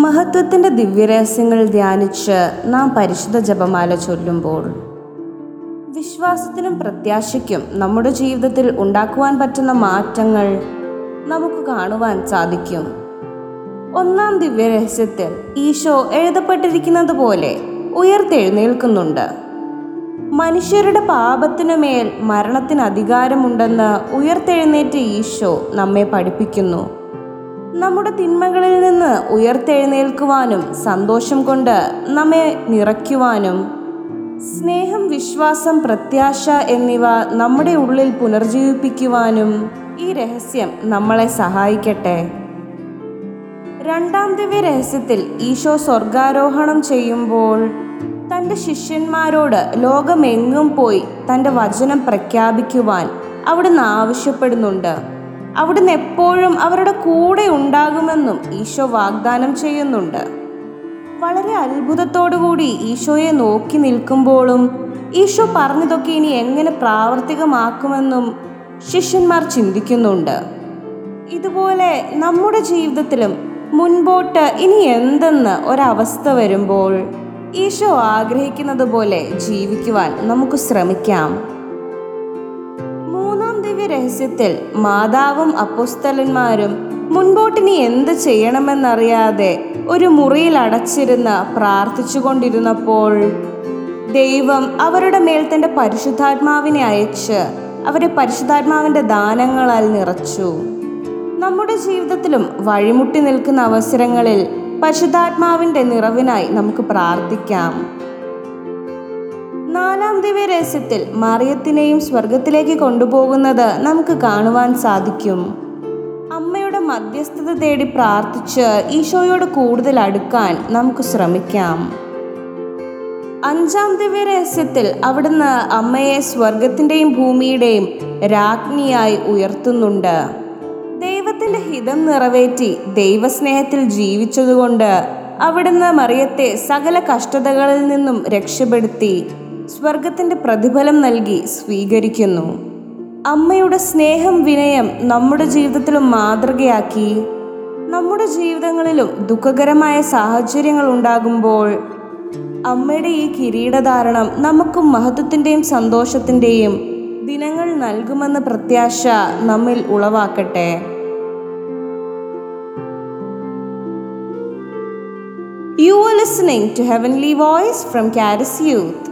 മഹത്വത്തിന്റെ ദിവ്യരഹസ്യങ്ങൾ ധ്യാനിച്ച് നാം പരിശുദ്ധ ജപമാല ചൊല്ലുമ്പോൾ വിശ്വാസത്തിനും പ്രത്യാശയ്ക്കും നമ്മുടെ ജീവിതത്തിൽ ഉണ്ടാക്കുവാൻ പറ്റുന്ന മാറ്റങ്ങൾ നമുക്ക് കാണുവാൻ സാധിക്കും. ഒന്നാം ദിവ്യരഹസ്യത്തിൽ ഈശോ എഴുതപ്പെട്ടിരിക്കുന്നത് പോലെ ഉയർത്തെഴുന്നേൽക്കുന്നുണ്ട്. മനുഷ്യരുടെ പാപത്തിനുമേൽ മരണത്തിന് അധികാരമുണ്ടെന്ന് ഉയർത്തെഴുന്നേറ്റ് ഈശോ നമ്മെ പഠിപ്പിക്കുന്നു. നമ്മുടെ തിന്മകളിൽ നിന്ന് ഉയർത്തെഴുന്നേൽക്കുവാനും സന്തോഷം കൊണ്ട് നമ്മെ നിറയ്ക്കുവാനും. സ്നേഹം വിശ്വാസം പ്രത്യാശ എന്നിവ നമ്മുടെ ഉള്ളിൽ പുനർജീവിപ്പിക്കുവാനും ഈ രഹസ്യം നമ്മളെ സഹായിക്കട്ടെ. രണ്ടാം ദിവ്യ രഹസ്യത്തിൽ ഈശോ സ്വർഗാരോഹണം ചെയ്യുമ്പോൾ തന്റെ ശിഷ്യന്മാരോട് ലോകമെങ്ങും പോയി തന്റെ വചനം പ്രഖ്യാപിക്കുവാൻ അവിടുന്ന് ആവശ്യപ്പെടുന്നുണ്ട്. അവിടുന്ന് എപ്പോഴും അവരുടെ കൂടെ ഉണ്ടാകുമെന്നും ഈശോ വാഗ്ദാനം ചെയ്യുന്നുണ്ട്. വളരെ അത്ഭുതത്തോടുകൂടി ഈശോയെ നോക്കി നിൽക്കുമ്പോഴും ഈശോ പറഞ്ഞതൊക്കെ ഇനി എങ്ങനെ പ്രാവർത്തികമാക്കുമെന്നും ശിഷ്യന്മാർ ചിന്തിക്കുന്നുണ്ട്. ഇതുപോലെ നമ്മുടെ ജീവിതത്തിലും മുൻപോട്ട് ഇനി എന്തെന്ന് ഒരവസ്ഥ വരുമ്പോൾ ഈശോ ആഗ്രഹിക്കുന്നത് പോലെ ജീവിക്കുവാൻ നമുക്ക് ശ്രമിക്കാം. ദിവ്യ രഹസ്യത്തിൽ മാതാവും അപ്പോസ്തലന്മാരും മുൻപോട്ടിനി എന്ത് ചെയ്യണമെന്നറിയാതെ ഒരു മുറിയിൽ അടച്ചിരുന്ന് പ്രാർത്ഥിച്ചുകൊണ്ടിരുന്നപ്പോൾ ദൈവം അവരുടെ മേൽ തന്റെ പരിശുദ്ധാത്മാവിനെ അയച്ച് അവരെ പരിശുദ്ധാത്മാവിന്റെ ദാനങ്ങളാൽ നിറച്ചു. നമ്മുടെ ജീവിതത്തിലും വഴിമുട്ടി നിൽക്കുന്ന അവസരങ്ങളിൽ പരിശുദ്ധാത്മാവിന്റെ നിറവിനായി നമുക്ക് പ്രാർത്ഥിക്കാം. നാലാം ദിവ്യ രഹസ്യത്തിൽ മറിയത്തിനെയും സ്വർഗത്തിലേക്ക് കൊണ്ടുപോകുന്നത് നമുക്ക് കാണുവാൻ സാധിക്കും. അമ്മയുടെ മധ്യസ്ഥത തേടി പ്രാർത്ഥിച്ച് ഈശോയോട് കൂടുതൽ അടുക്കാൻ നമുക്ക് ശ്രമിക്കാം. അഞ്ചാം ദിവ്യ രഹസ്യത്തിൽ അവിടുന്ന് അമ്മയെ സ്വർഗത്തിന്റെയും ഭൂമിയുടെയും രാജ്ഞിയായി ഉയർത്തുന്നുണ്ട്. ദൈവത്തിന്റെ ഹിതം നിറവേറ്റി ദൈവസ്നേഹത്തിൽ ജീവിച്ചതുകൊണ്ട് അവിടുന്ന് മറിയത്തെ സകല കഷ്ടതകളിൽ നിന്നും രക്ഷപ്പെടുത്തി സ്വർഗത്തിന്റെ പ്രതിഫലം നൽകി സ്വീകരിക്കുന്നു. അമ്മയുടെ സ്നേഹം വിനയം നമ്മുടെ ജീവിതത്തിലും മാതൃകയാക്കി. നമ്മുടെ ജീവിതങ്ങളിലും ദുഃഖകരമായ സാഹചര്യങ്ങൾ ഉണ്ടാകുമ്പോൾ അമ്മയുടെ ഈ കിരീടധാരണം നമുക്കും മഹത്വത്തിന്റെയും സന്തോഷത്തിന്റെയും ദിനങ്ങൾ നൽകുമെന്ന പ്രത്യാശ നമ്മിൽ ഉളവാക്കട്ടെ. You are listening to Heavenly voice from Charis Youth.